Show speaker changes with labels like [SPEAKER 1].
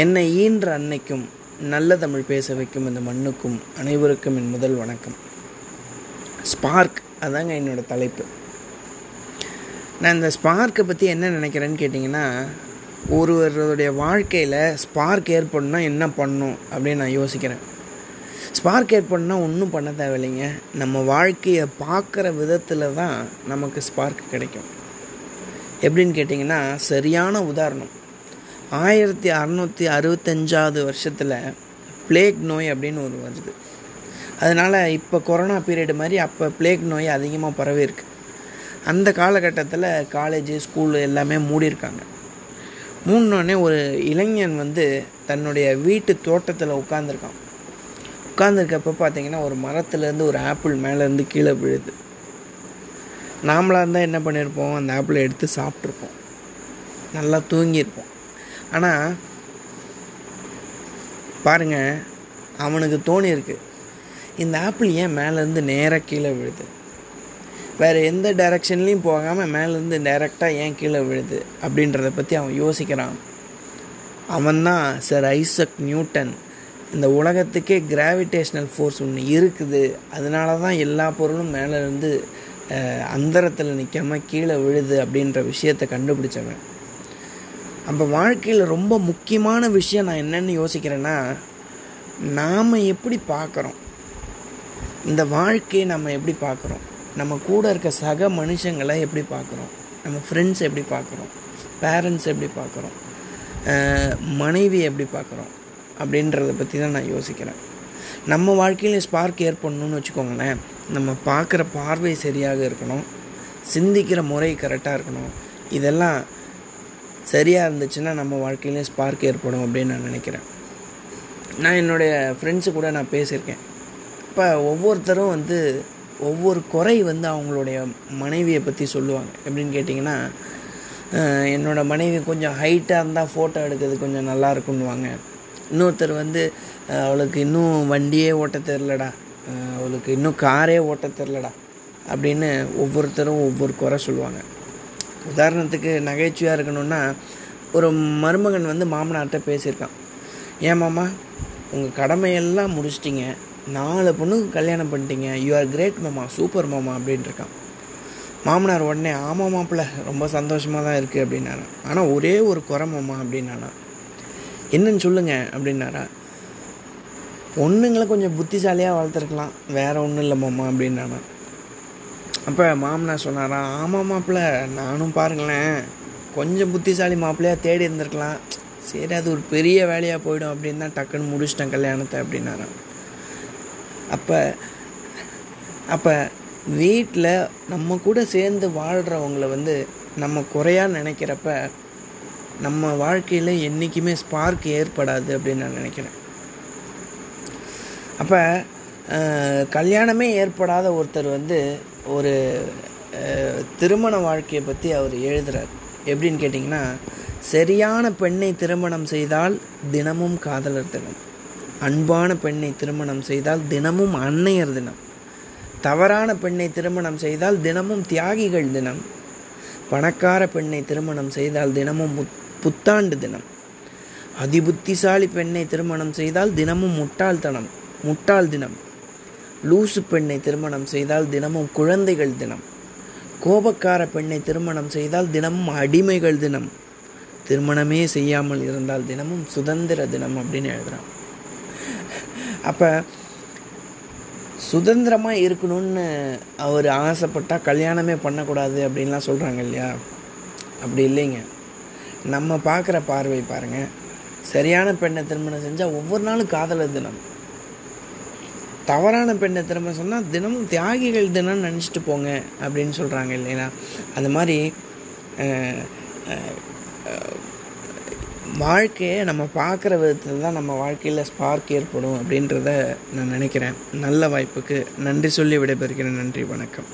[SPEAKER 1] என்னை ஈன்ற அன்னைக்கும் நல்ல தமிழ் பேச வைக்கும் இந்த மண்ணுக்கும் அனைவருக்கும் என் முதல் வணக்கம். ஸ்பார்க் அதாங்க என்னோடய தலைப்பு. நான் இந்த ஸ்பார்க்கை பற்றி என்ன நினைக்கிறேன்னு கேட்டிங்கன்னா ஒருவருடைய வாழ்க்கையில் ஸ்பார்க் ஏற்படணும்னா என்ன பண்ணணும் அப்படின்னு நான் யோசிக்கிறேன். ஸ்பார்க் ஏற்படணும்னா ஒன்றும் பண்ண தேவையில்லைங்க. நம்ம வாழ்க்கையை பார்க்குற விதத்தில் தான் நமக்கு ஸ்பார்க் கிடைக்கும். எப்படின்னு கேட்டிங்கன்னா சரியான உதாரணம். ஆயிரத்தி அறநூற்றி அறுபத்தஞ்சாவது வருஷத்தில் பிளேக் நோய் அப்படின்னு ஒரு வருது. அதனால் இப்போ கொரோனா பீரியடு மாதிரி அப்போ பிளேக் நோய் அதிகமாக பரவி இருக்கு அந்த காலகட்டத்தில் காலேஜு ஸ்கூலு எல்லாமே மூடியிருக்காங்க. மூணுனோடனே ஒரு இளைஞன் வந்து தன்னுடைய வீட்டு தோட்டத்தில் உட்காந்துருக்கான் உட்காந்துருக்கப்ப பார்த்தீங்கன்னா ஒரு மரத்துலேருந்து ஒரு ஆப்பிள் மேலேருந்து கீழே விழுது. நாமளாக இருந்தால் என்ன பண்ணியிருப்போம்? அந்த ஆப்பிளை எடுத்து சாப்பிட்ருப்போம் நல்லா தூங்கியிருப்போம். ஆனால் பாருங்க அவனுக்கு தோணி இருக்கு. இந்த ஆப்பிள் ஏன் மேலேருந்து நேராக கீழே விழுது? வேறு எந்த டைரக்ஷன்லேயும் போகாமல் மேலேருந்து டைரெக்டாக ஏன் கீழே விழுது? அப்படின்றத பற்றி அவன் யோசிக்கிறான். அவன்தான் சார் ஐசக் நியூட்டன். இந்த உலகத்துக்கே கிராவிடேஷ்னல் ஃபோர்ஸ் ஒன்று இருக்குது. அதனால தான் எல்லா பொருளும் மேலேருந்து அந்தரத்தில் நிற்காம கீழே விழுது அப்படின்ற விஷயத்தை கண்டுபிடிச்சவன். அப்போ வாழ்க்கையில் ரொம்ப முக்கியமான விஷயம் நான் என்னென்னு யோசிக்கிறேன்னா நாம் எப்படி பார்க்குறோம்? இந்த வாழ்க்கையை நம்ம எப்படி பார்க்குறோம்? நம்ம கூட இருக்க சக மனுஷங்களை எப்படி பார்க்குறோம்? நம்ம ஃப்ரெண்ட்ஸ் எப்படி பார்க்குறோம்? பேரண்ட்ஸ் எப்படி பார்க்குறோம்? மனைவி எப்படி பார்க்குறோம்? அப்படின்றத பற்றி தான் நான் யோசிக்கிறேன். நம்ம வாழ்க்கையில் ஸ்பார்க் ஏற்படணும்னு வச்சுக்கோங்களேன். நம்ம பார்க்குற பார்வை சரியாக இருக்கணும். சிந்திக்கிற முறை கரெக்டாக இருக்கணும். இதெல்லாம் சரியாக இருந்துச்சுன்னா நம்ம வாழ்க்கையிலேயே ஸ்பார்க் ஏற்படும் அப்படின்னு நான் நினைக்கிறேன். நான் என்னுடைய ஃப்ரெண்ட்ஸு கூட நான் பேசியிருக்கேன். இப்போ ஒவ்வொருத்தரும் வந்து ஒவ்வொரு குறை வந்து அவங்களுடைய மனைவியை பற்றி சொல்லுவாங்க. எப்படின்னு கேட்டிங்கன்னா என்னோடய மனைவி கொஞ்சம் ஹைட்டாக இருந்தால் ஃபோட்டோ எடுக்கிறது கொஞ்சம் நல்லா இருக்குன்னுவாங்க இன்னொருத்தர் வந்து அவளுக்கு இன்னும் வண்டியே ஓட்ட தெரிலடா. அவளுக்கு இன்னும் காரே ஓட்ட தெரிலடா. அப்படின்னு ஒவ்வொருத்தரும் ஒவ்வொரு குறை சொல்லுவாங்க. உதாரணத்துக்கு நகைச்சுவையாக இருக்கணும்னா ஒரு மருமகன் வந்து மாமனார்கிட்ட பேசியிருக்கான். ஏன் மாமா உங்கள் கடமையெல்லாம் முடிச்சிட்டிங்க. நாலு பொண்ணுக்கு கல்யாணம் பண்ணிட்டீங்க. யூ ஆர் கிரேட் மாமா. சூப்பர் மாமா அப்படின்ட்டுருக்கான் மாமனார் உடனே ஆமாம் மாப்பிள்ள. ரொம்ப சந்தோஷமாக தான் இருக்குது அப்படின்னாரா ஆனால் ஒரே ஒரு குறை மாமா அப்படின்னானா என்னன்னு சொல்லுங்கள் அப்படின்னாரா பொண்ணுங்களை கொஞ்சம் புத்திசாலியாக வளர்த்துருக்கலாம். வேறு ஒன்றும் இல்லை மாமா அப்படின்னானா அப்போ மாமனார் சொன்னாரா ஆமாம் மாப்பிள்ள நானும் பாருங்களேன். கொஞ்சம் புத்திசாலி மாப்பிள்ளையாக தேடி இருந்திருக்கலாம். சரி அது ஒரு பெரிய வேலையாக போயிடும் அப்படின்னு தான் டக்குன்னு முடிச்சிட்டேன் கல்யாணத்தை அப்படின்னாராம். அப்போ அப்போ வீட்டில் நம்ம கூட சேர்ந்து வாழ்கிறவங்கள வந்து நம்ம குறையாக நினைக்கிறப்ப நம்ம வாழ்க்கையில் என்றைக்குமே ஸ்பார்க் ஏற்படாது அப்படின்னு நான் நினைக்கிறேன். அப்போ கல்யாணமே ஏற்படாத ஒருத்தர் வந்து ஒரு திருமண வாழ்க்கையை பற்றி அவர் எழுதுகிறார் எப்படின்னு கேட்டிங்கன்னா சரியான பெண்ணை திருமணம் செய்தால் தினமும் காதலர் தினம். அன்பான பெண்ணை திருமணம் செய்தால் தினமும் அன்னையர் தினம். தவறான பெண்ணை திருமணம் செய்தால் தினமும் தியாகிகள் தினம். பணக்கார பெண்ணை திருமணம் செய்தால் தினமும் புத்தாண்டு தினம். அதிபுத்திசாலி பெண்ணை திருமணம் செய்தால் தினமும் முட்டாள்தனம் முட்டாள் தினம். லூசு பெண்ணை திருமணம் செய்தால் தினமும் குழந்தைகள் தினம். கோபக்கார பெண்ணை திருமணம் செய்தால் தினமும் அடிமைகள் தினம். திருமணமே செய்யாமல் இருந்தால் தினமும் சுதந்திர தினம் அப்படின்னு எழுதுகிறான் அப்போ சுதந்திரமாக இருக்கணும்னு அவர் ஆசைப்பட்டால் கல்யாணமே பண்ணக்கூடாது அப்படின்லாம் சொல்கிறாங்க இல்லையா? அப்படி இல்லைங்க. நம்ம பார்க்குற பார்வை பாருங்கள் சரியான பெண்ணை திருமணம் செஞ்சால் ஒவ்வொரு நாளும் காதலர் தினம். தவறான பெண்ணை திரும்ப சொன்னால் தினமும் தியாகிகள் தினம் நினச்சிட்டு போங்க அப்படின்னு சொல்கிறாங்க இல்லைனா அந்த மாதிரி வாழ்க்கையை நம்ம பார்க்குற விதத்தில் தான் நம்ம வாழ்க்கையில் ஸ்பார்க் ஏற்படும் அப்படின்றத நான் நினைக்கிறேன். நல்ல வாய்ப்புக்கு நன்றி சொல்லி விடைபெறுகிறேன். நன்றி வணக்கம்.